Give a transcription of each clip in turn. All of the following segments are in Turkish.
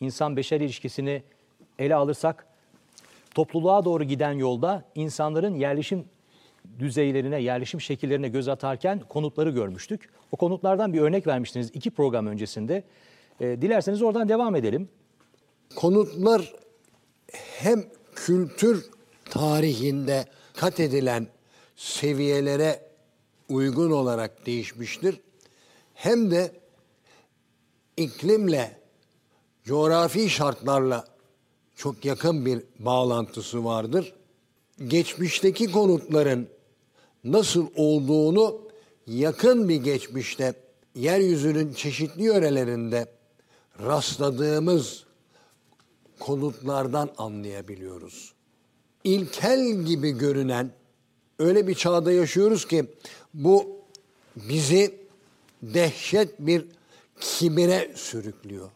insan beşer ilişkisini ele alırsak topluluğa doğru giden yolda insanların yerleşim düzeylerine, yerleşim şekillerine göz atarken konutları görmüştük. O konutlardan bir örnek vermiştiniz iki program öncesinde. Ee, dilerseniz oradan devam edelim. konutlar hem kültür tarihinde kat edilen seviyelere uygun olarak değişmiştir. Hem de iklimle, coğrafi şartlarla çok yakın bir bağlantısı vardır. Geçmişteki konutların nasıl olduğunu yakın bir geçmişte yeryüzünün çeşitli yörelerinde rastladığımız konutlardan anlayabiliyoruz. İlkel gibi görünen öyle bir çağda yaşıyoruz ki bu bizi dehşet bir kibire sürüklüyor.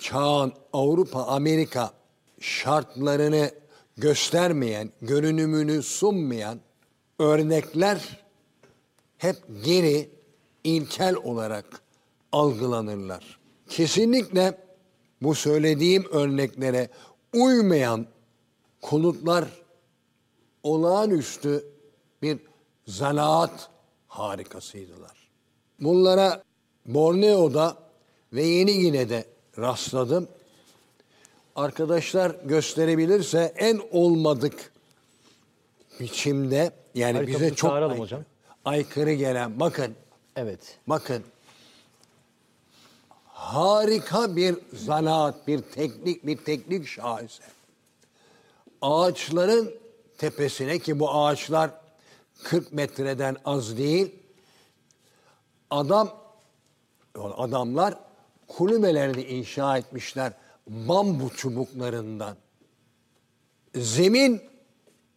Çağın Avrupa, Amerika şartlarını göstermeyen, görünümünü sunmayan örnekler hep geri ilkel olarak algılanırlar. Kesinlikle bu söylediğim örneklere uymayan konutlar olağanüstü bir zanaat harikasıydılar. Bunlara Borneo'da ve Yeni Gine'de rastladım. Arkadaşlar gösterebilirse en olmadık biçimde yani Haritamızı bize çok çağıralım aykırı, hocam. aykırı gelen bakın Evet. Bakın harika bir zanaat, bir teknik, bir teknik şahese. Ağaçların tepesine ki bu ağaçlar 40 metreden az değil. Adam adamlar kulübelerini inşa etmişler bambu çubuklarından. Zemin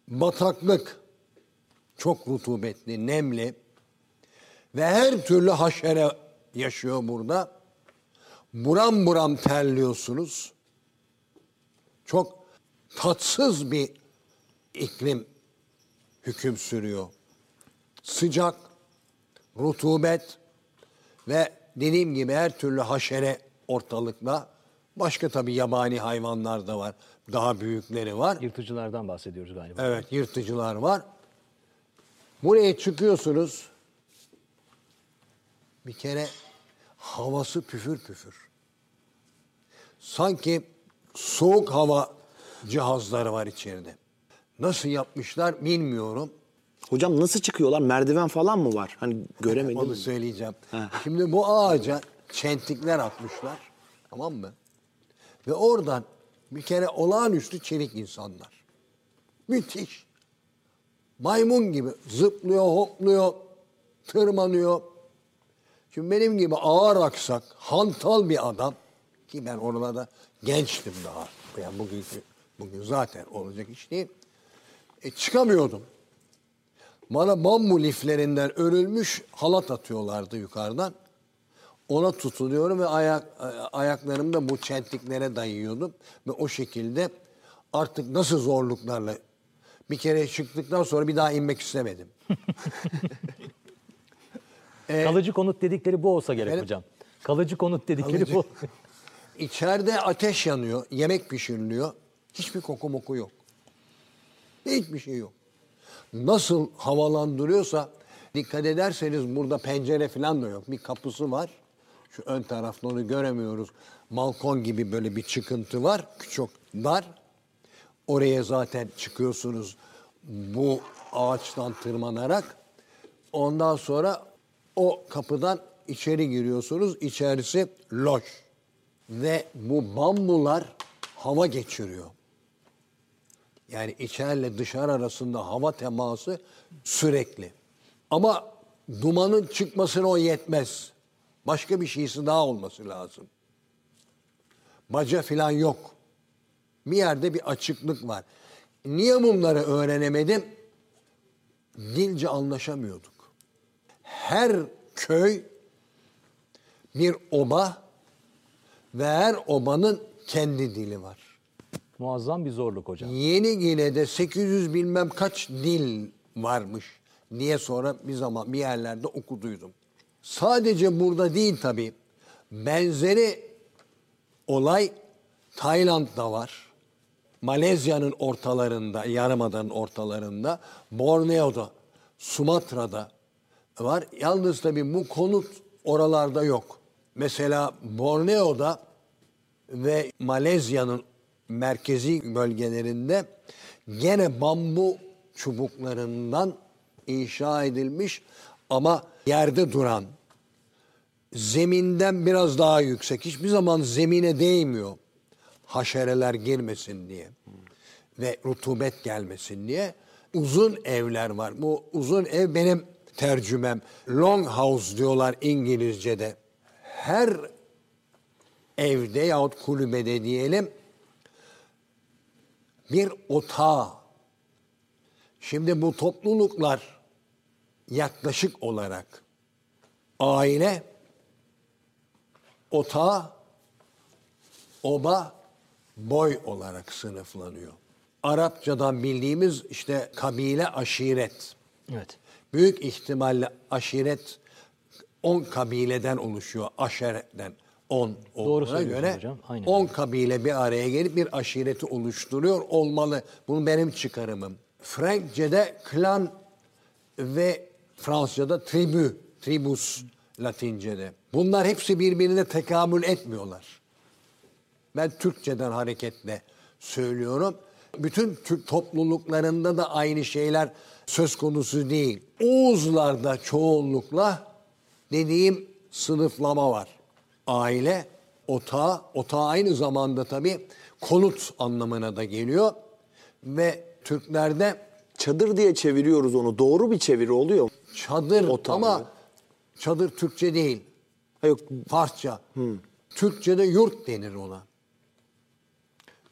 bataklık, çok rutubetli, nemli ve her türlü haşere yaşıyor burada. Buram buram terliyorsunuz. Çok tatsız bir iklim hüküm sürüyor. Sıcak, rutubet ve dediğim gibi her türlü haşere ortalıkta. Başka tabii yabani hayvanlar da var. Daha büyükleri var. Yırtıcılardan bahsediyoruz galiba. Evet yırtıcılar var. Buraya çıkıyorsunuz. Bir kere havası püfür püfür. Sanki soğuk hava cihazları var içeride. Nasıl yapmışlar bilmiyorum. Hocam nasıl çıkıyorlar? Merdiven falan mı var? Hani göremedim. Onu söyleyeceğim. Şimdi bu ağaca çentikler atmışlar. Tamam mı? Ve oradan bir kere olağanüstü çelik insanlar. Müthiş. Maymun gibi zıplıyor, hopluyor, tırmanıyor. Şimdi benim gibi ağır aksak, hantal bir adam ki ben oralarda gençtim daha. Yani bugün, bugün zaten olacak iş değil. E, çıkamıyordum. Bana bambu liflerinden örülmüş halat atıyorlardı yukarıdan. Ona tutunuyorum ve ayak ayaklarımı da bu çentliklere dayıyordum. Ve o şekilde artık nasıl zorluklarla bir kere çıktıktan sonra bir daha inmek istemedim. Kalıcı konut dedikleri bu olsa gerek Evet. hocam. Kalıcı konut dedikleri Kalıcı. bu. İçeride ateş yanıyor, yemek pişiriliyor. Hiçbir koku moku yok. Hiçbir şey yok. Nasıl havalandırıyorsa dikkat ederseniz burada pencere falan da yok. Bir kapısı var. Şu ön tarafta onu göremiyoruz. Balkon gibi böyle bir çıkıntı var. Çok dar. Oraya zaten çıkıyorsunuz bu ağaçtan tırmanarak. Ondan sonra o kapıdan içeri giriyorsunuz. İçerisi loş. Ve bu bambular hava geçiriyor. Yani içerle dışarı arasında hava teması sürekli. Ama dumanın çıkmasına o yetmez. Başka bir şeysi daha olması lazım. Baca falan yok. Bir yerde bir açıklık var. Niye bunları öğrenemedim? Dilce anlaşamıyorduk. Her köy bir oba ve her obanın kendi dili var. Muazzam bir zorluk hocam. Yeni Gine'de 800 bilmem kaç dil varmış diye sonra bir zaman bir yerlerde okuduydum. Sadece burada değil tabii. Benzeri olay Tayland'da var. Malezya'nın ortalarında, yarımadanın ortalarında, Borneo'da, Sumatra'da var. Yalnız tabii bu konut oralarda yok. Mesela Borneo'da ve Malezya'nın merkezi bölgelerinde gene bambu çubuklarından inşa edilmiş ama yerde duran, zeminden biraz daha yüksek. Hiçbir zaman zemine değmiyor. Haşereler girmesin diye ve rutubet gelmesin diye uzun evler var. Bu uzun ev benim tercümem. Long house diyorlar İngilizce'de. Her evde yahut kulübede diyelim bir otağı. Şimdi bu topluluklar yaklaşık olarak aile, otağı, oba, boy olarak sınıflanıyor. Arapçadan bildiğimiz işte kabile, aşiret. Evet. Büyük ihtimalle aşiret 10 kabileden oluşuyor. Aşeretten 10 olduğuna göre hocam, aynen 10 kabile bir araya gelip bir aşireti oluşturuyor olmalı. Bu benim çıkarımım. Frankçe'de klan ve Fransızca'da tribü, tribus Latince'de. Bunlar hepsi birbirine tekamül etmiyorlar. Ben Türkçeden hareketle söylüyorum. Bütün Türk topluluklarında da aynı şeyler söz konusu değil. Oğuzlarda çoğunlukla dediğim sınıflama var. Aile, otağı, otağı aynı zamanda tabii konut anlamına da geliyor. Ve Türklerde Çadır diye çeviriyoruz onu. Doğru bir çeviri oluyor mu? çadır Otağı. ama çadır Türkçe değil. Ha yok. Farsça. Türkçe'de yurt denir ona.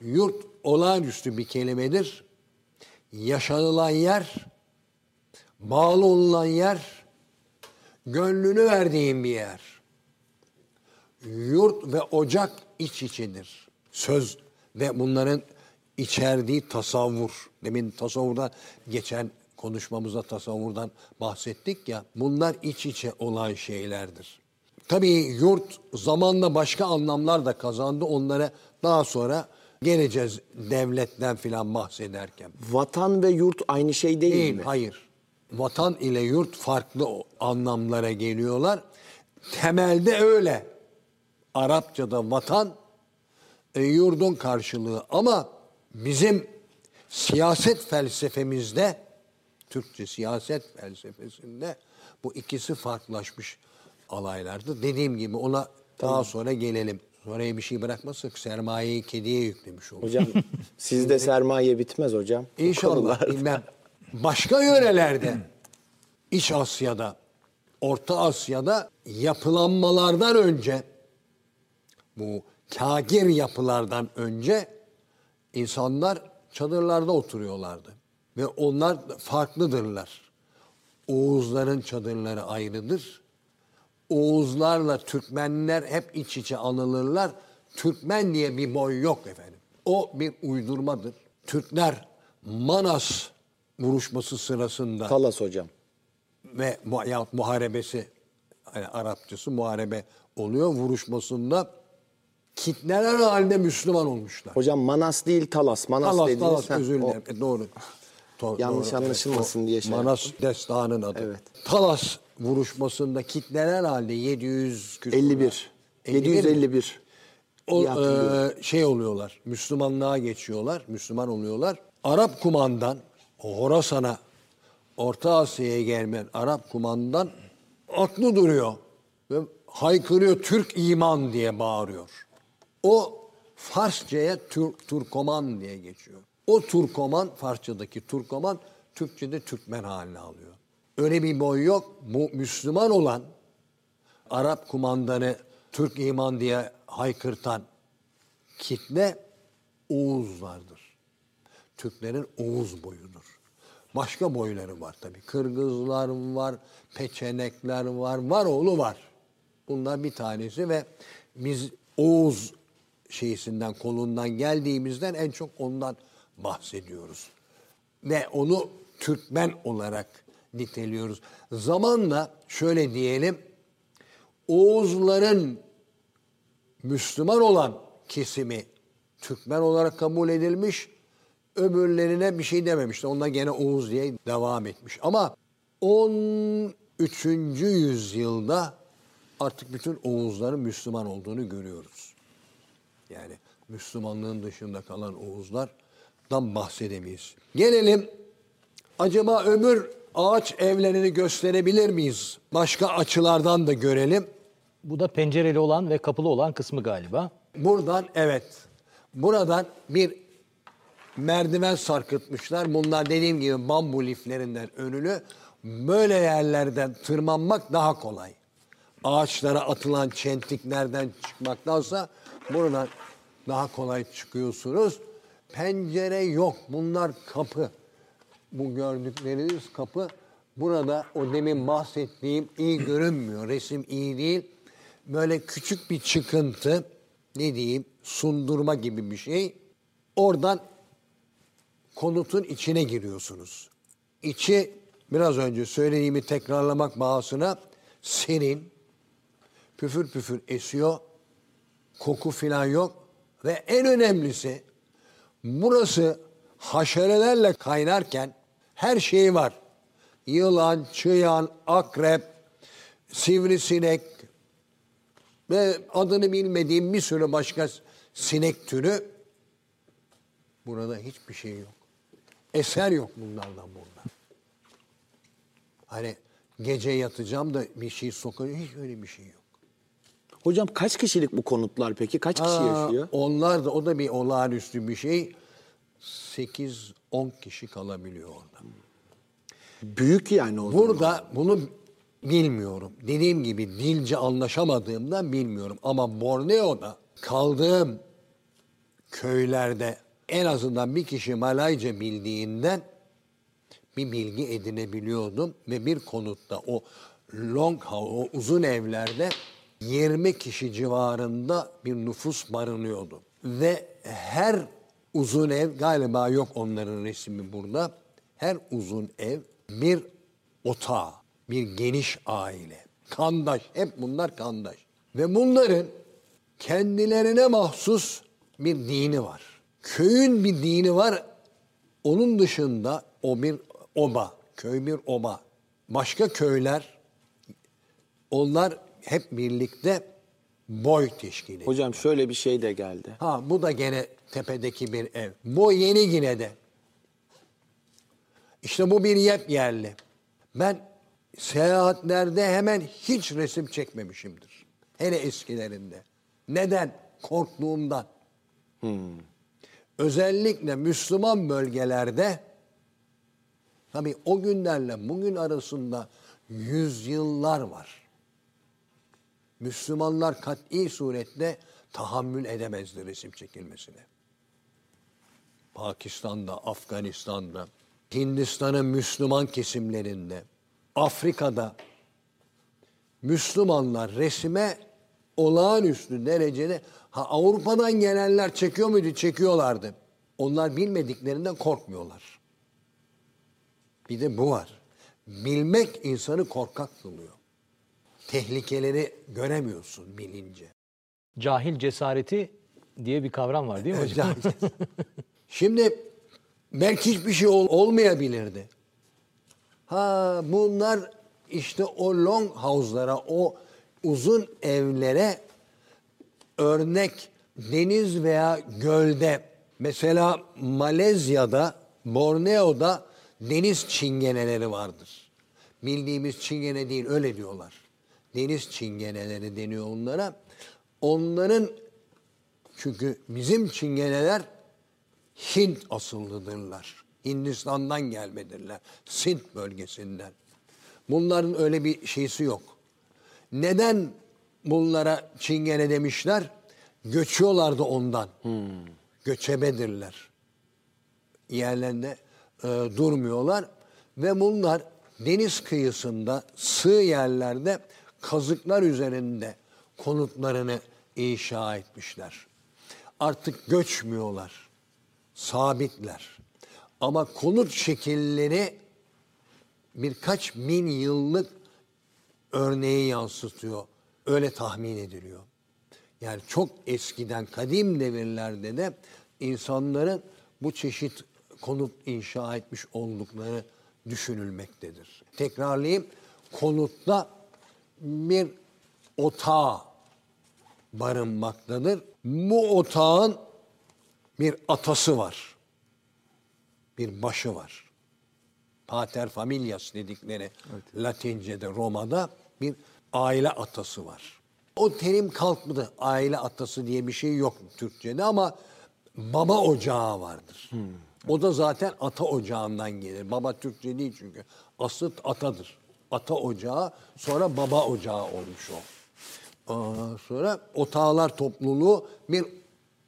Yurt olağanüstü bir kelimedir. Yaşanılan yer, bağlı olunan yer, gönlünü verdiğin bir yer. Yurt ve ocak iç içedir. Söz ve bunların içerdiği tasavvur. Demin tasavvurdan geçen konuşmamızda tasavvurdan bahsettik ya. Bunlar iç içe olan şeylerdir. Tabii yurt zamanla başka anlamlar da kazandı. Onlara daha sonra geleceğiz devletten filan bahsederken. Vatan ve yurt aynı şey değil, Değil, mi? hayır. Vatan ile yurt farklı anlamlara geliyorlar. Temelde öyle. Arapçada vatan e, yurdun karşılığı ama bizim siyaset felsefemizde Türkçe siyaset felsefesinde bu ikisi farklılaşmış alaylardı. Dediğim gibi ona daha sonra gelelim. Oraya bir şey bırakmazsak sermayeyi kediye yüklemiş oluruz. Hocam sizde sermaye bitmez hocam. İnşallah bilmem. Başka yörelerde İç Asya'da, Orta Asya'da yapılanmalardan önce bu kagir yapılardan önce insanlar çadırlarda oturuyorlardı. Ve onlar farklıdırlar. Oğuzların çadırları ayrıdır. Oğuzlarla Türkmenler hep iç içe anılırlar. Türkmen diye bir boy yok efendim. O bir uydurmadır. Türkler Manas vuruşması sırasında Talas hocam. ve yahut muharebesi yani Arapçası muharebe oluyor vuruşmasında kitleler halinde Müslüman olmuşlar. Hocam Manas değil Talas. Manas Talas, dediniz. Talas Ha, özür o- dilerim. E, doğru. To- Yanlış anlaşılmasın O diye şey Manas destanın adı. Evet. Talas vuruşmasında kitleler halinde 700 küsur- 51. 51 mi? 751. O, e, şey oluyorlar. Müslümanlığa geçiyorlar. Müslüman oluyorlar. Arap kumandan Horasan'a Orta Asya'ya gelmeyen Arap kumandan aklı duruyor. Ve haykırıyor Türk iman diye bağırıyor. O Farsçaya Tür, Turkoman diye geçiyor. O Turkoman, Farsçadaki Turkoman, Türkçe'de Türkmen haline alıyor. Öyle bir boy yok. Bu Müslüman olan Arap kumandanı Türk iman diye haykırtan kitle Oğuzlardır. Türklerin Oğuz boyudur. Başka boyları var tabii. Kırgızlar var, Peçenekler var, var oğlu var. Bunlar bir tanesi ve biz Oğuz şeysinden, kolundan geldiğimizden en çok ondan bahsediyoruz. Ve onu Türkmen olarak niteliyoruz. Zamanla şöyle diyelim, Oğuzların Müslüman olan kesimi Türkmen olarak kabul edilmiş. Öbürlerine bir şey dememişti. Onlar gene Oğuz diye devam etmiş. Ama 13. yüzyılda artık bütün Oğuzların Müslüman olduğunu görüyoruz. Yani Müslümanlığın dışında kalan Oğuzlardan bahsedemeyiz. Gelelim acaba öbür ağaç evlerini gösterebilir miyiz? Başka açılardan da görelim. Bu da pencereli olan ve kapılı olan kısmı galiba. Buradan evet. Buradan bir merdiven sarkıtmışlar. Bunlar dediğim gibi bambu liflerinden önülü. Böyle yerlerden tırmanmak daha kolay. Ağaçlara atılan çentiklerden çıkmaktansa buradan daha kolay çıkıyorsunuz. Pencere yok. Bunlar kapı. Bu gördükleriniz kapı. Burada o demin bahsettiğim iyi görünmüyor. Resim iyi değil. Böyle küçük bir çıkıntı, ne diyeyim, sundurma gibi bir şey. Oradan konutun içine giriyorsunuz. İçi biraz önce söylediğimi tekrarlamak bahasına serin, püfür püfür esiyor, koku filan yok ve en önemlisi burası haşerelerle kaynarken her şey var. Yılan, çıyan, akrep, sivrisinek ve adını bilmediğim bir sürü başka sinek türü Burada hiçbir şey yok. Eser yok bunlardan burada. Hani gece yatacağım da bir şey sokuyor. Hiç öyle bir şey yok. Hocam kaç kişilik bu konutlar peki? Kaç kişi Aa, yaşıyor? Onlar da o da bir olağanüstü bir şey. 8-10 kişi kalabiliyor orada. Büyük yani o zaman. Burada bunu bilmiyorum. Dediğim gibi dilce anlaşamadığımdan bilmiyorum. Ama Borneo'da kaldığım köylerde en azından bir kişi Malayca bildiğinden bir bilgi edinebiliyordum ve bir konutta o long house, o uzun evlerde 20 kişi civarında bir nüfus barınıyordu. Ve her uzun ev galiba yok onların resmi burada. Her uzun ev bir otağı, bir geniş aile. Kandaş, hep bunlar kandaş. Ve bunların kendilerine mahsus bir dini var. Köyün bir dini var. Onun dışında o bir oba, köy bir oba. Başka köyler onlar hep birlikte boy teşkil ediyor. Hocam şöyle bir şey de geldi. Ha bu da gene tepedeki bir ev. Bu yeni Gine'de. İşte bu bir yepyerli. Ben seyahatlerde hemen hiç resim çekmemişimdir. Hele eskilerinde. Neden? Korktuğumdan. Özellikle Müslüman bölgelerde tabii o günlerle bugün arasında yüzyıllar var. Müslümanlar kat'i surette tahammül edemezdi resim çekilmesine. Pakistan'da, Afganistan'da, Hindistan'ın Müslüman kesimlerinde, Afrika'da Müslümanlar resime olağanüstü derecede ha Avrupa'dan gelenler çekiyor muydu? Çekiyorlardı. Onlar bilmediklerinden korkmuyorlar. Bir de bu var. Bilmek insanı korkak kılıyor. Tehlikeleri göremiyorsun bilince. Cahil cesareti diye bir kavram var değil mi hocam? Şimdi belki hiçbir şey ol- olmayabilirdi. Ha bunlar işte o long house'lara, o uzun evlere örnek deniz veya gölde mesela Malezya'da, Borneo'da deniz çingeneleri vardır. Bildiğimiz çingene değil öyle diyorlar. Deniz çingeneleri deniyor onlara. Onların çünkü bizim çingeneler Hint asıllıdırlar. Hindistan'dan gelmedirler. Sint bölgesinden. Bunların öyle bir şeysi yok. Neden bunlara çingene demişler? Göçüyorlardı ondan. Göçebedirler. Yerlerinde e, durmuyorlar. Ve bunlar deniz kıyısında, sığ yerlerde kazıklar üzerinde konutlarını inşa etmişler. Artık göçmüyorlar sabitler. Ama konut şekilleri birkaç bin yıllık örneği yansıtıyor. Öyle tahmin ediliyor. Yani çok eskiden kadim devirlerde de insanların bu çeşit konut inşa etmiş oldukları düşünülmektedir. Tekrarlayayım. Konutta bir otağı barınmaktadır. Bu otağın bir atası var. Bir başı var. Pater familias dedikleri Latince'de Roma'da bir aile atası var. O terim kalkmadı. Aile atası diye bir şey yok Türkçe'de ama baba ocağı vardır. O da zaten ata ocağından gelir. Baba Türkçe değil çünkü. Aslı atadır. Ata ocağı sonra baba ocağı olmuş o. Ondan sonra otağlar topluluğu bir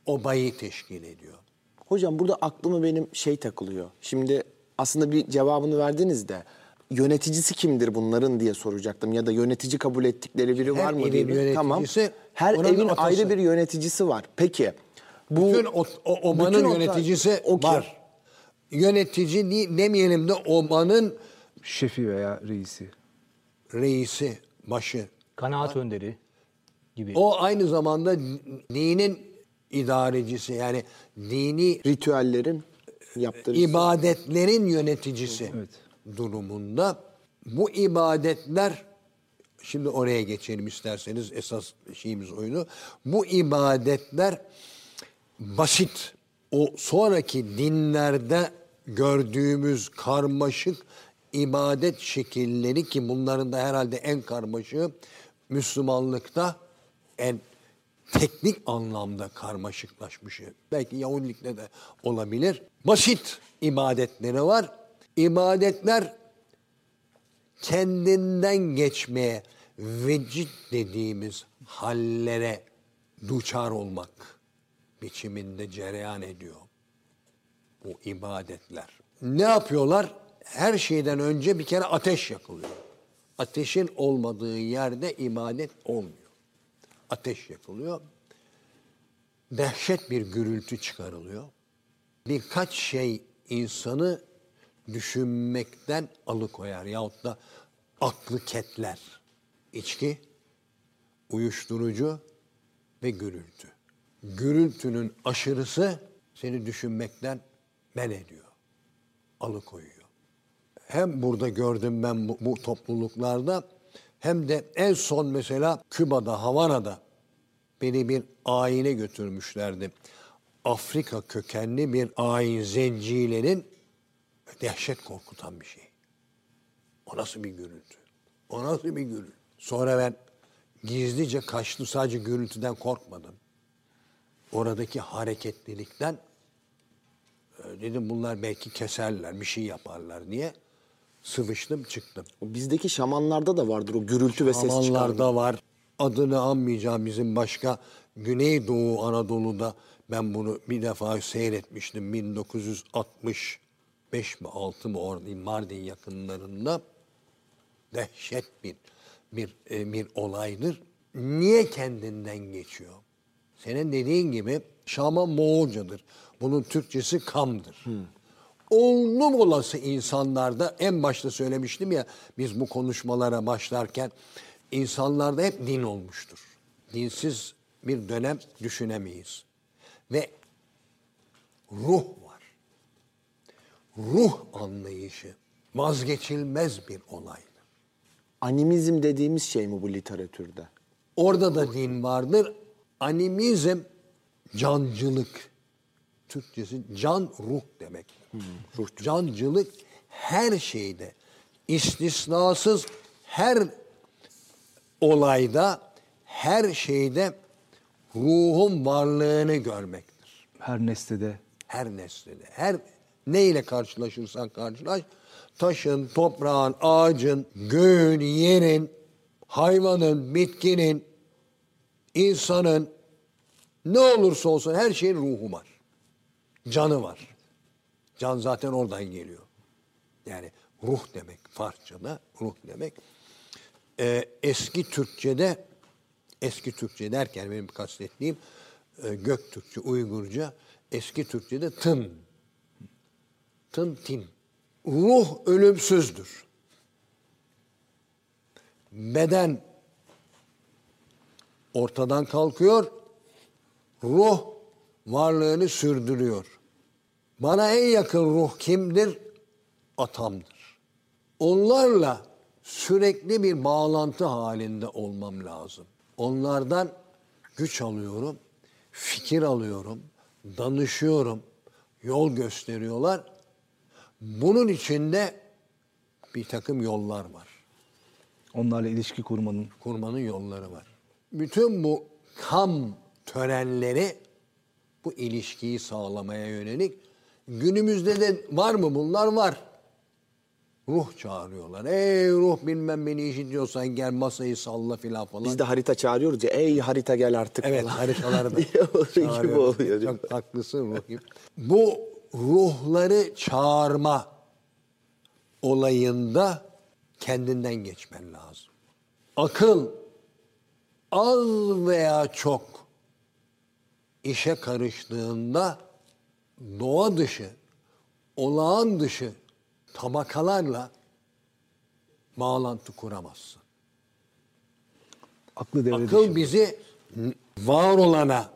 obayı teşkil ediyor. Hocam burada aklıma benim şey takılıyor. Şimdi aslında bir cevabını verdiniz de yöneticisi kimdir bunların diye soracaktım ya da yönetici kabul ettikleri biri Her var mı diye. bir- Tamam. Her evin atası. ayrı bir yöneticisi var. Peki bu Bütün o, o obanın bütün yöneticisi o kim? var. Yönetici demeyelim de obanın Şefi veya reisi. reisi, başı. Kanaat önderi gibi. O aynı zamanda dinin idarecisi yani dini ritüellerin yaptığı ibadetlerin yöneticisi Evet. durumunda. Bu ibadetler şimdi oraya geçelim isterseniz esas şeyimiz oyunu. Bu ibadetler basit. O sonraki dinlerde gördüğümüz karmaşık ibadet şekilleri ki bunların da herhalde en karmaşığı Müslümanlıkta en teknik anlamda karmaşıklaşmışı. Belki Yahudilikte de olabilir. Basit ibadetleri var. İbadetler kendinden geçmeye, vecid dediğimiz hallere duçar olmak biçiminde cereyan ediyor bu ibadetler. Ne yapıyorlar? Her şeyden önce bir kere ateş yakılıyor. Ateşin olmadığı yerde ibadet olmuyor. Ateş yakılıyor. Dehşet bir gürültü çıkarılıyor. Birkaç şey insanı düşünmekten alıkoyar yahut da aklı ketler. İçki, uyuşturucu ve gürültü. Gürültünün aşırısı seni düşünmekten men ediyor, alıkoyuyor. Hem burada gördüm ben bu, bu topluluklarda hem de en son mesela Küba'da, Havana'da beni bir ayine götürmüşlerdi. Afrika kökenli bir ayin zencilerin dehşet korkutan bir şey. O nasıl bir gürültü? O nasıl bir gürültü? Sonra ben gizlice kaçtım sadece gürültüden korkmadım. Oradaki hareketlilikten e, dedim bunlar belki keserler, bir şey yaparlar diye sıvıştım çıktım. Bizdeki şamanlarda da vardır o gürültü ve ses çıkarma. Alanlarda var. Adını anmayacağım bizim başka Güneydoğu Anadolu'da ben bunu bir defa seyretmiştim 1965 mi 6 mı orada Mardin yakınlarında dehşet bir bir e, bir olaydır. Niye kendinden geçiyor? Senin dediğin gibi Şaman Moğolcadır. Bunun Türkçesi kamdır. Oldum olası insanlarda en başta söylemiştim ya biz bu konuşmalara başlarken insanlarda hep din olmuştur. Dinsiz bir dönem düşünemeyiz. Ve ruh var. Ruh anlayışı vazgeçilmez bir olaydır. Animizm dediğimiz şey mi bu literatürde? Orada da din vardır. Animizm cancılık. Türkçesi can ruh demek. Cancılık her şeyde istisnasız her olayda her şeyde ruhun varlığını görmektir. Her nesnede Her nesnede. Her neyle karşılaşırsan karşılaş taşın, toprağın, ağacın, göğün, yerin, hayvanın, bitkinin, insanın ne olursa olsun her şeyin ruhu var. Canı var. Can zaten oradan geliyor. Yani ruh demek Farsçada ruh demek. Ee, eski Türkçe'de eski Türkçe derken benim kastettiğim e, Göktürkçe, Uygurca eski Türkçe'de tın. Tın tin. Ruh ölümsüzdür. Beden ortadan kalkıyor. Ruh varlığını sürdürüyor. Bana en yakın ruh kimdir? Atamdır. Onlarla sürekli bir bağlantı halinde olmam lazım. Onlardan güç alıyorum, fikir alıyorum, danışıyorum, yol gösteriyorlar. Bunun içinde bir takım yollar var. onlarla ilişki kurmanın Kurmanın yolları var. Bütün bu kam törenleri bu ilişkiyi sağlamaya yönelik. Günümüzde de var mı bunlar? Var. Ruh çağırıyorlar. Ey ruh bilmem beni işitiyorsan gel masayı salla filan falan. Biz de harita çağırıyoruz ya. Ey harita gel artık Evet falan. haritaları da diye oluyor gibi oluyor. Çok haklısın ruhum. Bu ruhları çağırma olayında kendinden geçmen lazım. Akıl az veya çok işe karıştığında doğa dışı, olağan dışı tabakalarla bağlantı kuramazsın. aklı devre Akıl dışı. bizi var olana,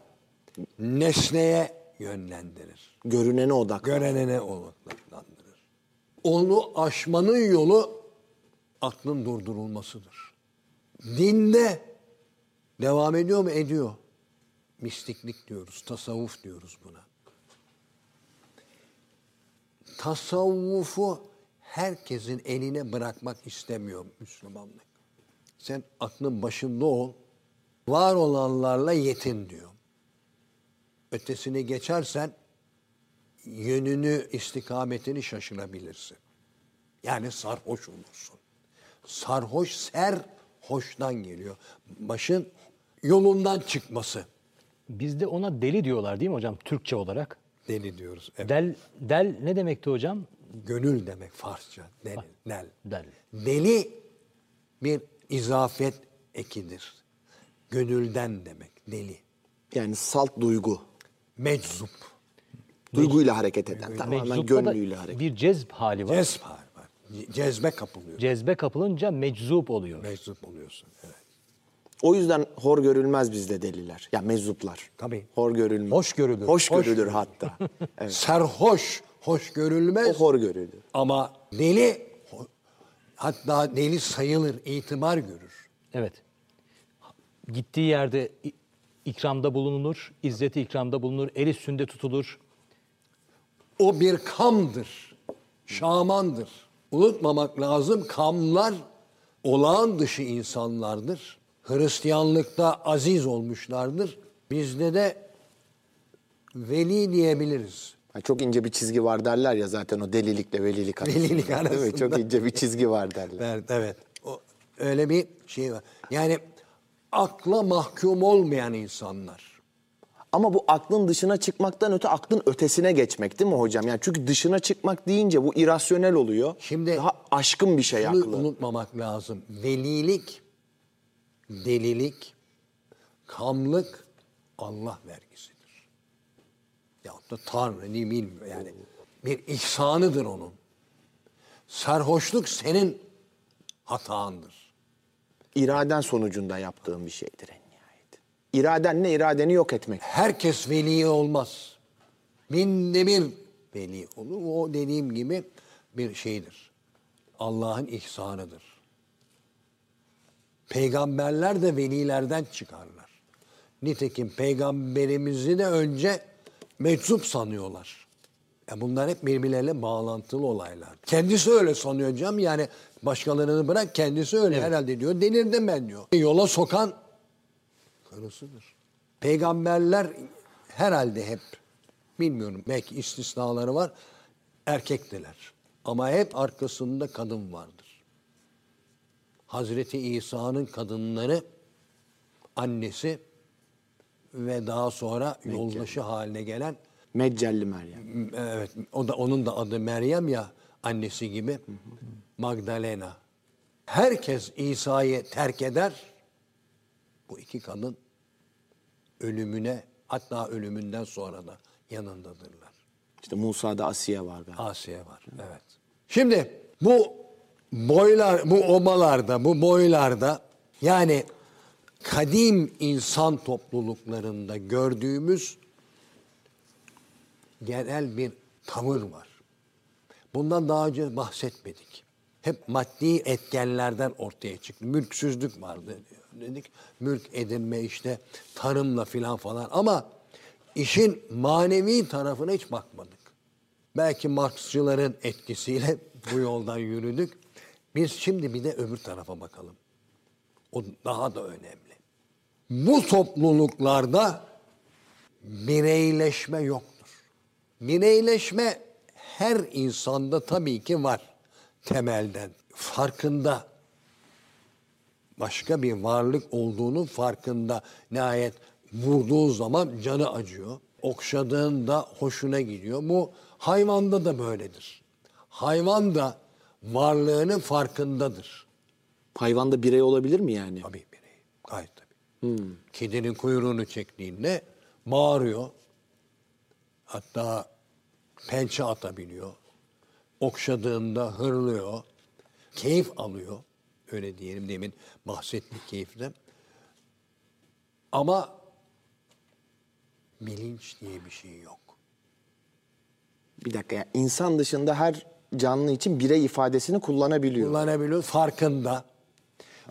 nesneye yönlendirir. Görünene odaklan. Görenene odaklandırır. Onu aşmanın yolu aklın durdurulmasıdır. Dinde devam ediyor mu? Ediyor. Mistiklik diyoruz, tasavvuf diyoruz buna. Tasavvufu herkesin eline bırakmak istemiyor Müslümanlık. Sen aklın başında ol, var olanlarla yetin diyor. Ötesine geçersen yönünü, istikametini şaşırabilirsin. Yani sarhoş olursun. Sarhoş, ser hoştan geliyor. Başın yolundan çıkması. Bizde ona deli diyorlar değil mi hocam Türkçe olarak? Deli diyoruz. Evet. Del, del ne demekti hocam? Gönül demek Farsça. Deli, nel. Del. Deli bir izafet ekidir. Gönülden demek deli. Yani salt duygu. Meczup. Duyguyla hareket eden. Tamamen Meczupta gönlüyle hareket bir cezb hali var. Cezb var. var. Cezbe kapılıyor. Cezbe kapılınca meczup oluyor. Meczup oluyorsun. Evet. O yüzden hor görülmez bizde deliler. Ya meczuplar. Tabii. Hor görülmez. Hoş görülür. Hoş Hoş görülür hatta. evet. Serhoş, hoş O görülmez. hor görülür. Ama deli, hatta deli sayılır, itibar görür. Evet. Gittiği yerde ikramda bulunur, izzeti ikramda bulunur, el üstünde tutulur. O bir kamdır, şamandır. Unutmamak lazım, kamlar olağan dışı insanlardır. Hristiyanlıkta aziz olmuşlardır. Bizde de veli diyebiliriz. Çok ince bir çizgi var derler ya zaten o delilikle velilik arasında. Velilik Değil mi? arasında. Çok ince bir çizgi var derler. Evet, evet. O, öyle bir şey var. Yani akla mahkum olmayan insanlar. Ama bu aklın dışına çıkmaktan öte aklın ötesine geçmek değil mi hocam? Yani çünkü dışına çıkmak deyince bu irasyonel oluyor. Şimdi- daha aşkın bir şey Bunu aklı. unutmamak lazım. Velilik, delilik, kamlık Allah vergisidir. Yahut da Tanrı ne bilmiyor yani. Bir ihsanıdır onun. Sarhoşluk senin hatandır. İraden sonucunda yaptığın bir şeydir en nihayet. İraden ne? İradeni yok etmek. Herkes veli olmaz. Binde bir veli olur. O dediğim gibi bir şeydir. Allah'ın ihsanıdır. Peygamberler de velilerden çıkarlar. Nitekim peygamberimizi de önce meczup sanıyorlar. E bunlar hep birbirleriyle bağlantılı olaylar. Kendisi öyle sanıyor hocam. Yani başkalarını bırak kendisi öyle herhalde diyor. Delirdim ben diyor. Yola sokan karısıdır. Peygamberler herhalde hep bilmiyorum belki istisnaları var erkektiler. Ama hep arkasında kadın vardır. Hazreti İsa'nın kadınları annesi ve daha sonra yoldaşı haline gelen Meccelli Meryem. evet o da onun da adı Meryem ya annesi gibi Magdalena. Herkes İsa'yı terk eder. Bu iki kadın ölümüne hatta ölümünden sonra da yanındadırlar. İşte Musa'da Asiye var galiba. Asiye var. Evet. Şimdi bu boylar, bu obalarda, bu boylarda yani kadim insan topluluklarında gördüğümüz genel bir tavır var. Bundan daha önce bahsetmedik. Hep maddi etkenlerden ortaya çıktı. Mülksüzlük vardı dedik. Mülk edinme işte tarımla filan falan ama işin manevi tarafına hiç bakmadık. Belki Marksçıların etkisiyle bu yoldan yürüdük. Biz şimdi bir de öbür tarafa bakalım. O daha da önemli. Bu topluluklarda bireyleşme yoktur. Bireyleşme her insanda tabii ki var temelden. Farkında başka bir varlık olduğunun farkında. Nihayet vurduğu zaman canı acıyor. Okşadığında hoşuna gidiyor. Bu hayvanda da böyledir. Hayvan da varlığının farkındadır. Hayvanda birey olabilir mi yani? Tabii birey. Gayet tabii. Kedinin kuyruğunu çektiğinde bağırıyor. Hatta pençe atabiliyor. Okşadığında hırlıyor. Keyif alıyor. Öyle diyelim demin bahsettik keyiften. Ama bilinç diye bir şey yok. Bir dakika ya insan dışında her canlı için birey ifadesini kullanabiliyor. kullanabiliyor farkında.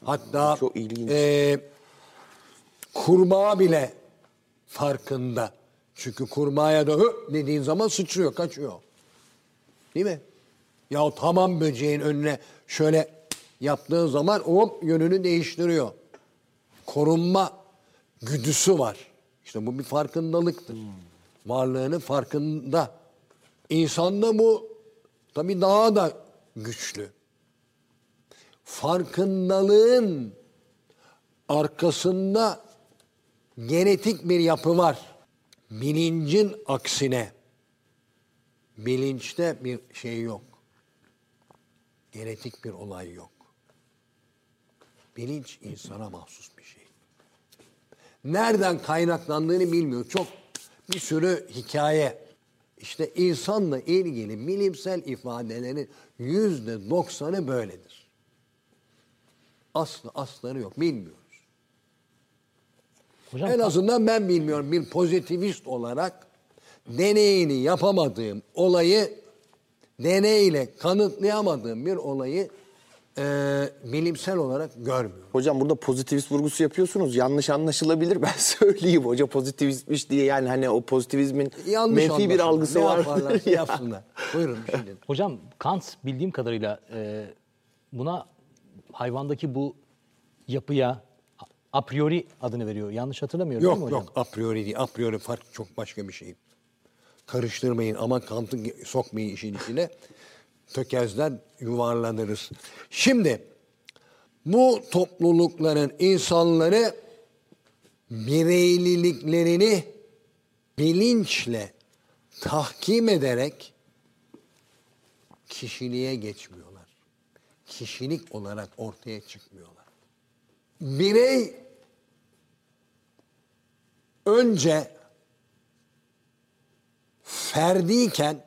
Hatta Çok ilginç. e, kurbağa bile farkında. Çünkü kurbağaya da hı dediğin zaman sıçrıyor, kaçıyor. Değil mi? Ya o tamam böceğin önüne şöyle yaptığın zaman hop yönünü değiştiriyor. Korunma güdüsü var. İşte bu bir farkındalıktır. Varlığının farkında. İnsanda bu tabii daha da güçlü. Farkındalığın arkasında genetik bir yapı var. Bilincin aksine bilinçte bir şey yok. Genetik bir olay yok. Bilinç insana mahsus bir şey. Nereden kaynaklandığını bilmiyor. Çok bir sürü hikaye. İşte insanla ilgili bilimsel ifadelerin yüzde doksanı böyledir. Aslı asları yok. Bilmiyoruz. Hocam En azından ben bilmiyorum. Bir pozitivist olarak deneyini yapamadığım olayı deneyle kanıtlayamadığım bir olayı e, bilimsel olarak görmüyorum. Hocam burada pozitivist vurgusu yapıyorsunuz. Yanlış anlaşılabilir. Ben söyleyeyim hoca pozitivistmiş diye. Yani hani o pozitivizmin Yanlış menfi bir algısı ne var. yaparlarsa yapsınlar. Buyurun bir şey. Hocam Kant bildiğim kadarıyla e, buna hayvandaki bu yapıya a priori adını veriyor. Yanlış hatırlamıyorum değil mi Yok hocam? yok a priori değil. A priori fark çok başka bir şey. Karıştırmayın ama kantı sokmayın işin içine. Tökezler yuvarlanırız. Şimdi bu toplulukların insanları bireyliliklerini bilinçle tahkim ederek kişiliğe geçmiyorlar. Kişilik olarak ortaya çıkmıyorlar. Birey önce ferdiyken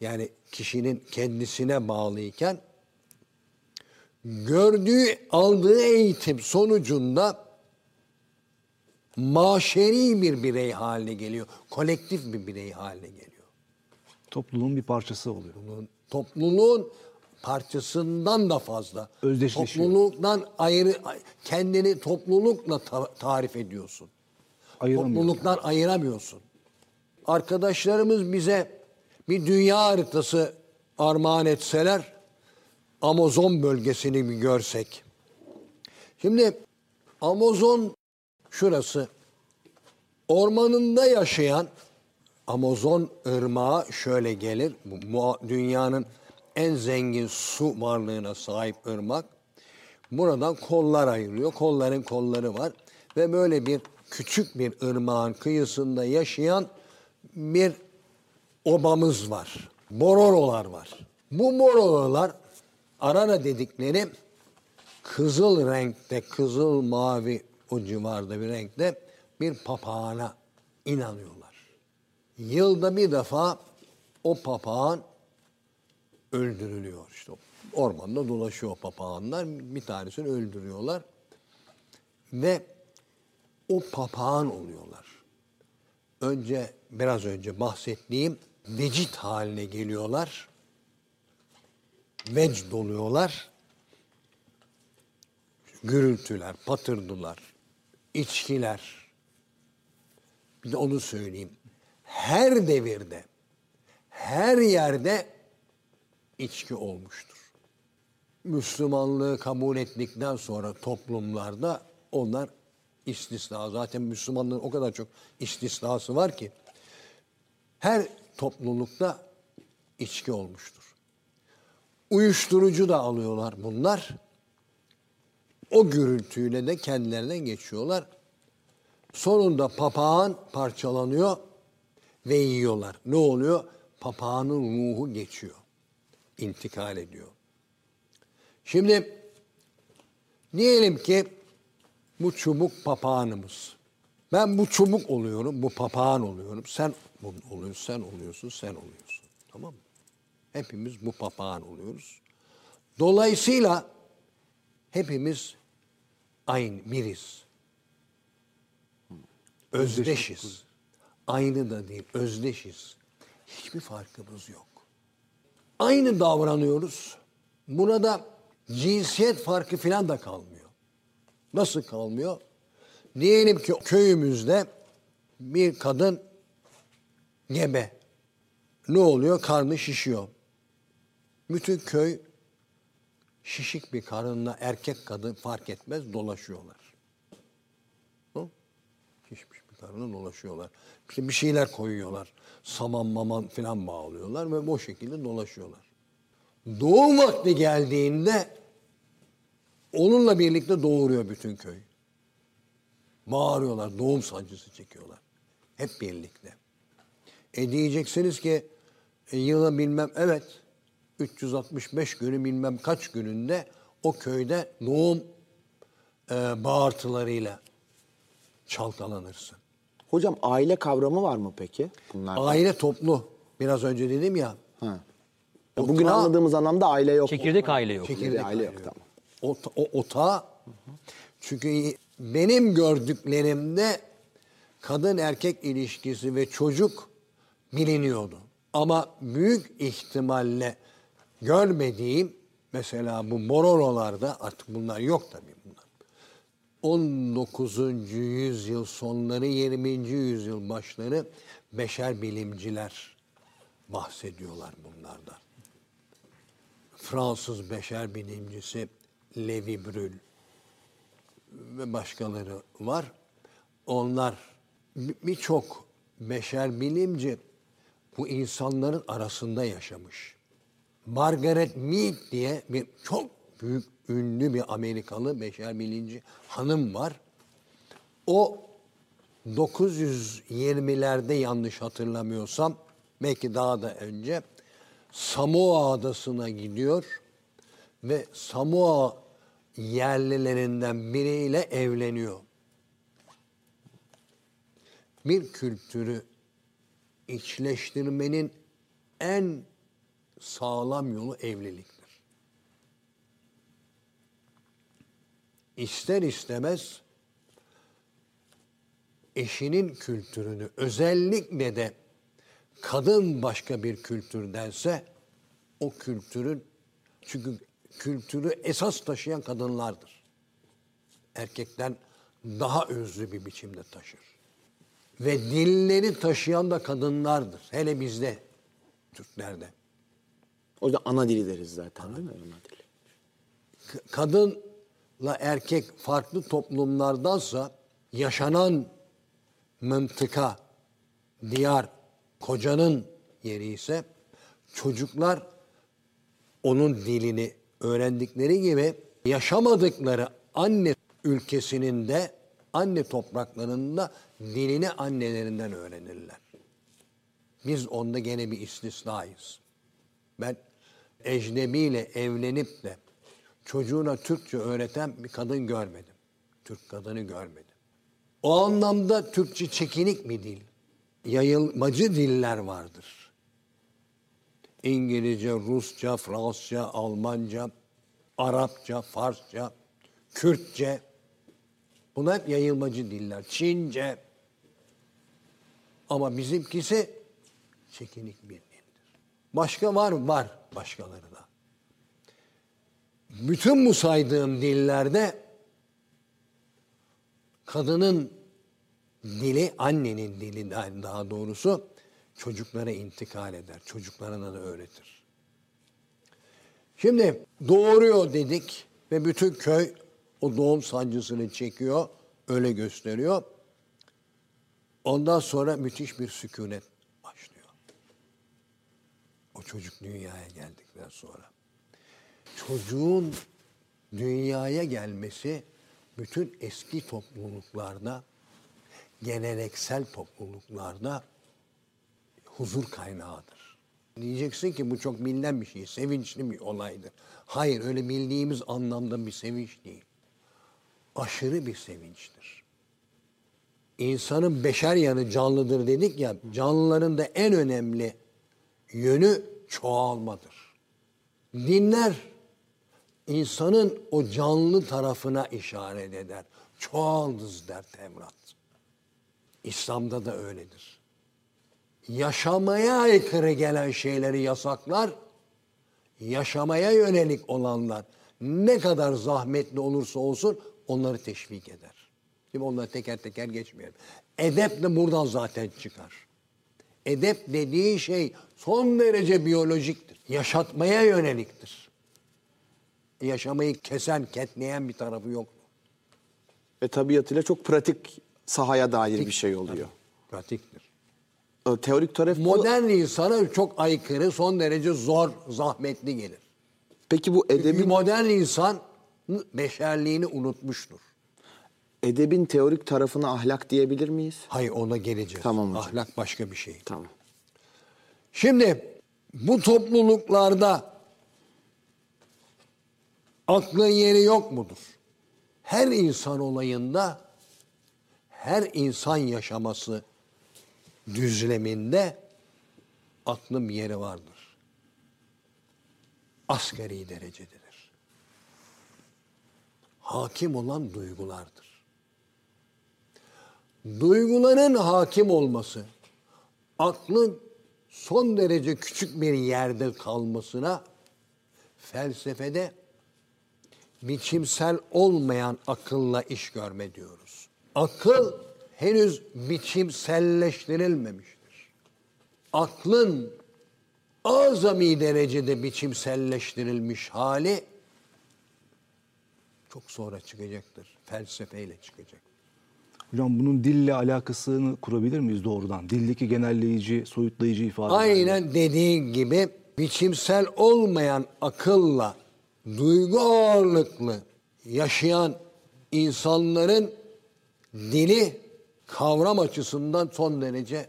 yani kişinin kendisine bağlıyken gördüğü, aldığı eğitim sonucunda maşeri bir birey haline geliyor. Kolektif bir birey haline geliyor. Topluluğun bir parçası oluyor. Topluluğun, topluluğun parçasından da fazla. Özdeşleşiyor. Topluluktan ayrı, kendini toplulukla ta- tarif ediyorsun. Topluluktan ayıramıyorsun. Arkadaşlarımız bize bir dünya haritası armağan etseler, Amazon bölgesini bir görsek. Şimdi Amazon şurası. Ormanında yaşayan Amazon ırmağı şöyle gelir. Dünyanın en zengin su varlığına sahip ırmak. Buradan kollar ayrılıyor. Kolların kolları var. Ve böyle bir küçük bir ırmağın kıyısında yaşayan bir obamız var. Bororolar var. Bu bororolar arara dedikleri kızıl renkte, kızıl mavi o civarda bir renkte bir papağana inanıyorlar. Yılda bir defa o papağan öldürülüyor işte. Ormanda dolaşıyor papağanlar. Bir tanesini öldürüyorlar. Ve o papağan oluyorlar. Önce biraz önce bahsettiğim vecit haline geliyorlar. Vecd oluyorlar. Gürültüler, patırdılar, içkiler. Bir de onu söyleyeyim. Her devirde, her yerde içki olmuştur. Müslümanlığı kabul ettikten sonra toplumlarda onlar istisna. Zaten Müslümanlığın o kadar çok istisnası var ki her toplulukta içki olmuştur. Uyuşturucu da alıyorlar bunlar. O gürültüyle de kendilerine geçiyorlar. Sonunda papağan parçalanıyor ve yiyorlar. Ne oluyor? Papağanın ruhu geçiyor. İntikal ediyor. Şimdi diyelim ki bu çubuk papağanımız. Ben bu çubuk oluyorum, bu papağan oluyorum. Sen oluyorsun, sen oluyorsun, sen oluyorsun. Tamam mı? Hepimiz bu papağan oluyoruz. Dolayısıyla hepimiz aynı biriz. Özdeşiz. Aynı da değil, özdeşiz. Hiçbir farkımız yok. Aynı davranıyoruz. Burada cinsiyet farkı falan da kalmıyor. Nasıl kalmıyor? Diyelim ki köyümüzde bir kadın gebe. Ne oluyor? Karnı şişiyor. Bütün köy şişik bir karınla erkek kadın fark etmez dolaşıyorlar. Hı? Şişmiş bir karına dolaşıyorlar. İşte bir şeyler koyuyorlar. Saman maman falan bağlıyorlar ve bu şekilde dolaşıyorlar. Doğum vakti geldiğinde onunla birlikte doğuruyor bütün köy. Bağırıyorlar, doğum sancısı çekiyorlar. Hep birlikte. E diyeceksiniz ki e, yılı bilmem evet 365 günü bilmem kaç gününde o köyde doğum e, bağırtılarıyla çalkalanırsın. Hocam aile kavramı var mı peki bunlarda? Aile toplu. Biraz önce dedim ya. Ha. Ya Bugün Otağı- anladığımız anlamda aile yok. Çekirdek aile yok. Çekirdek aile yok tamam. O, o otağı. Çünkü benim gördüklerimde kadın erkek ilişkisi ve çocuk biliniyordu. Ama büyük ihtimalle görmediğim mesela bu Borololarda artık bunlar yok tabii bunlar. 19. yüzyıl sonları 20. yüzyıl başları beşer bilimciler bahsediyorlar bunlardan. Fransız beşer bilimcisi Levi Brühl ve başkaları var. Onlar bir- birçok beşer bilimci bu insanların arasında yaşamış. Margaret Mead diye bir çok büyük ünlü bir Amerikalı beşer bilimci hanım var. O 920'lerde yanlış hatırlamıyorsam belki daha da önce Samoa adasına gidiyor ve Samoa yerlilerinden biriyle evleniyor. Bir kültürü içleştirmenin en sağlam yolu evliliktir. İster istemez eşinin kültürünü özellikle de kadın başka bir kültürdense o kültürün çünkü kültürü esas taşıyan kadınlardır. Erkekten daha özlü bir biçimde taşır. Ve dilleri taşıyan da kadınlardır. Hele bizde, Türklerde. O yüzden ana dili deriz zaten değil mi? Ana dili. Kadınla erkek farklı toplumlardansa yaşanan mıntıka, diyar, kocanın yeri ise çocuklar onun dilini öğrendikleri gibi yaşamadıkları anne ülkesinin de anne topraklarında dilini annelerinden öğrenirler. Biz onda gene bir istisnayız. Ben ecnebiyle evlenip de çocuğuna Türkçe öğreten bir kadın görmedim. Türk kadını görmedim. O anlamda Türkçe çekinik bir dil. Yayılmacı diller vardır. İngilizce, Rusça, Fransızca, Almanca, Arapça, Farsça, Kürtçe. Bunlar hep yayılmacı diller. Çince. Ama bizimkisi çekinik bir dildir. Başka var mı? Var başkaları da. Bütün bu saydığım dillerde kadının dili, annenin dili daha doğrusu çocuklara intikal eder. Çocuklarına da öğretir. Şimdi doğuruyor dedik ve bütün köy o doğum sancısını çekiyor, öyle gösteriyor. Ondan sonra müthiş bir sükunet başlıyor. O çocuk dünyaya geldikten sonra. Çocuğun dünyaya gelmesi bütün eski topluluklarda, geleneksel topluluklarda huzur kaynağıdır. Diyeceksin ki bu çok bilinen bir şey, sevinçli bir olaydır. Hayır, öyle bildiğimiz anlamda bir sevinç değil. Aşırı bir sevinçtir. İnsanın beşer yanı canlıdır dedik ya, canlıların da en önemli yönü çoğalmadır. Dinler insanın o canlı tarafına işaret eder. Çoğaldız der Tevrat. İslam'da da öyledir. Yaşamaya aykırı gelen şeyleri yasaklar, yaşamaya yönelik olanlar ne kadar zahmetli olursa olsun onları teşvik eder. Şimdi onları teker teker geçmeyelim. Edep de buradan zaten çıkar. Edep dediği şey son derece biyolojiktir. Yaşatmaya yöneliktir. Yaşamayı kesen, ketleyen bir tarafı yok. Ve tabiatıyla çok pratik sahaya dair bir şey oluyor. Pratiktir. Teorik taraf. Modern insana çok aykırı, son derece zor, zahmetli gelir. Peki bu Çünkü edebin, modern insan beşerliğini unutmuştur. edebin teorik tarafına ahlak diyebilir miyiz? Hayır ona geleceğiz. Tamam hocam. Ahlak başka bir şey. Tamam. Şimdi bu topluluklarda aklın yeri yok mudur? Her insan olayında her insan yaşaması düzleminde aklın bir yeri vardır. Asgari derecededir. Hakim olan duygulardır. Duyguların hakim olması, aklın son derece küçük bir yerde kalmasına felsefede biçimsel olmayan akılla iş görme diyoruz. Akıl henüz biçimselleştirilmemiştir. Aklın azami derecede biçimselleştirilmiş hali çok sonra çıkacaktır. Felsefeyle çıkacak. Hocam bunun dille alakasını kurabilir miyiz doğrudan? Dildeki genelleyici, soyutlayıcı ifadeler. Aynen dediğin gibi biçimsel olmayan akılla duygu ağırlıklı yaşayan insanların dili kavram açısından son derece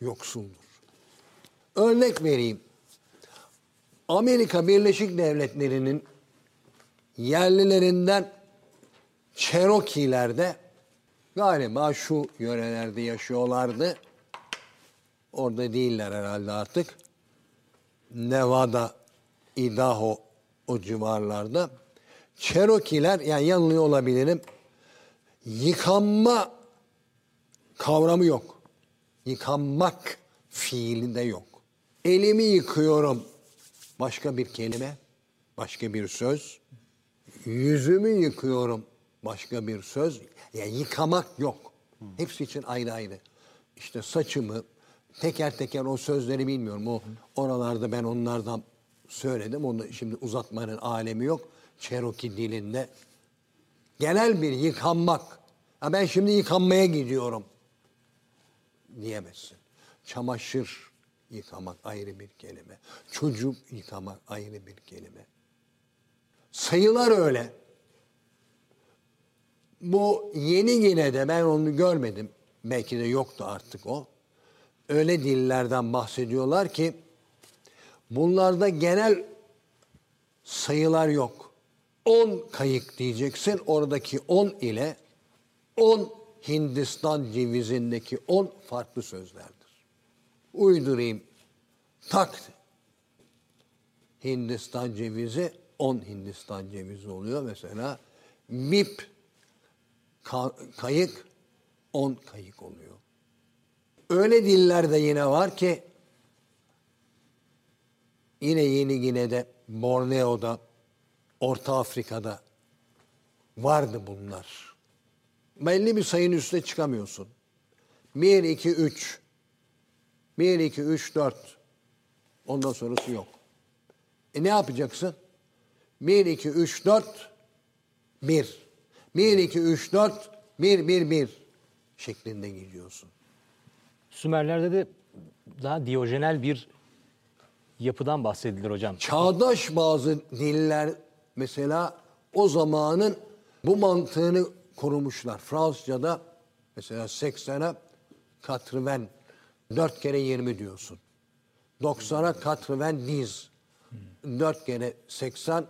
yoksuldur. Örnek vereyim. Amerika Birleşik Devletleri'nin yerlilerinden Cherokee'lerde galiba şu yörelerde yaşıyorlardı. Orada değiller herhalde artık. Nevada, Idaho o civarlarda. Cherokee'ler yani yanılıyor olabilirim. Yıkanma kavramı yok. Yıkanmak fiili de yok. Elimi yıkıyorum. Başka bir kelime, başka bir söz. Yüzümü yıkıyorum. Başka bir söz. Yani yıkamak yok. Hepsi için ayrı ayrı. İşte saçımı teker teker o sözleri bilmiyorum. O oralarda ben onlardan söyledim. Onu şimdi uzatmanın alemi yok. Cherokee dilinde genel bir yıkanmak. Ha ben şimdi yıkanmaya gidiyorum diyemezsin. Çamaşır yıkamak ayrı bir kelime. Çocuk yıkamak ayrı bir kelime. Sayılar öyle. Bu yeni yine de ben onu görmedim. Belki de yoktu artık o. Öyle dillerden bahsediyorlar ki bunlarda genel sayılar yok. 10 kayık diyeceksin. Oradaki 10 ile 10 Hindistan cevizindeki 10 farklı sözlerdir. Uydurayım. Tak Hindistan cevizi 10 Hindistan cevizi oluyor mesela. Bip ka- kayık 10 kayık oluyor. Öyle diller de yine var ki yine Yeni Gine'de, Borneo'da, Orta Afrika'da vardı bunlar. Belli bir sayının üstüne çıkamıyorsun. 1, 2, 3. 1, 2, 3, 4. Ondan sonrası yok. E ne yapacaksın? 1, 2, 3, 4, 1. 1, 2, 3, 4, 1, 1, 1 şeklinde gidiyorsun. Sümerlerde de daha diyojenel bir yapıdan bahsedilir hocam. Çağdaş bazı diller mesela o zamanın bu mantığını korumuşlar. Fransızca'da mesela 80'a katreven 4 kere 20 diyorsun. 90'a katreven diz. 4 kere 80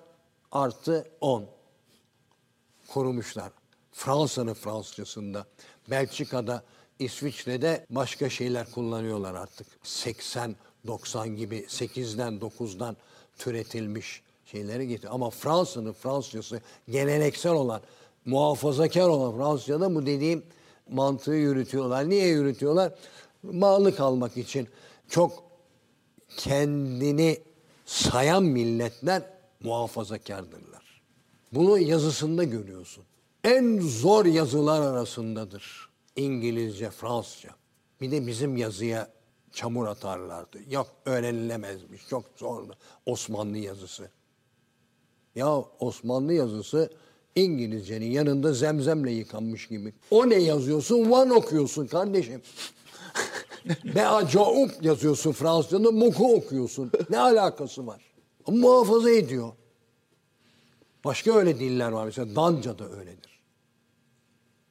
artı 10 korumuşlar. Fransa'nın Fransızcasında, Belçika'da, İsviçre'de başka şeyler kullanıyorlar artık. 80, 90 gibi 8'den 9'dan türetilmiş şeyleri getir. Ama Fransa'nın Fransızcası geleneksel olan, muhafazakar olan Fransızca'da bu dediğim mantığı yürütüyorlar. Niye yürütüyorlar? Bağlı kalmak için. Çok kendini sayan milletler muhafazakardırlar. Bunu yazısında görüyorsun. En zor yazılar arasındadır. İngilizce, Fransızca. Bir de bizim yazıya çamur atarlardı. Yok öğrenilemezmiş, çok zordu. Osmanlı yazısı. Ya Osmanlı yazısı İngilizcenin yanında zemzemle yıkanmış gibi. O ne yazıyorsun? One okuyorsun kardeşim. Beacaup yazıyorsun Fransızca'da, Moku okuyorsun. Ne alakası var? Ama muhafaza ediyor. Başka öyle diller var. Mesela Danca da öyledir.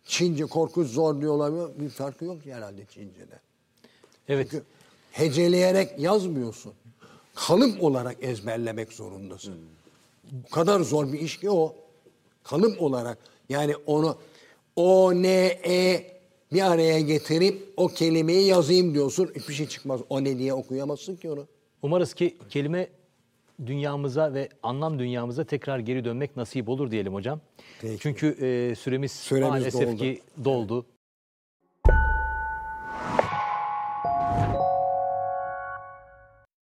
Çince korkunç zor diyorlar. Bir farkı yok herhalde Çince'de. Evet. Çünkü heceleyerek yazmıyorsun. Kalıp olarak ezberlemek zorundasın. Bu kadar zor bir iş ki o. Kalıp olarak yani onu o, ne, e bir araya getirip o kelimeyi yazayım diyorsun. Hiçbir şey çıkmaz. O ne diye okuyamazsın ki onu. Umarız ki kelime dünyamıza ve anlam dünyamıza tekrar geri dönmek nasip olur diyelim hocam. Peki. Çünkü e, süremiz, Süremiz maalesef doldu. ki doldu.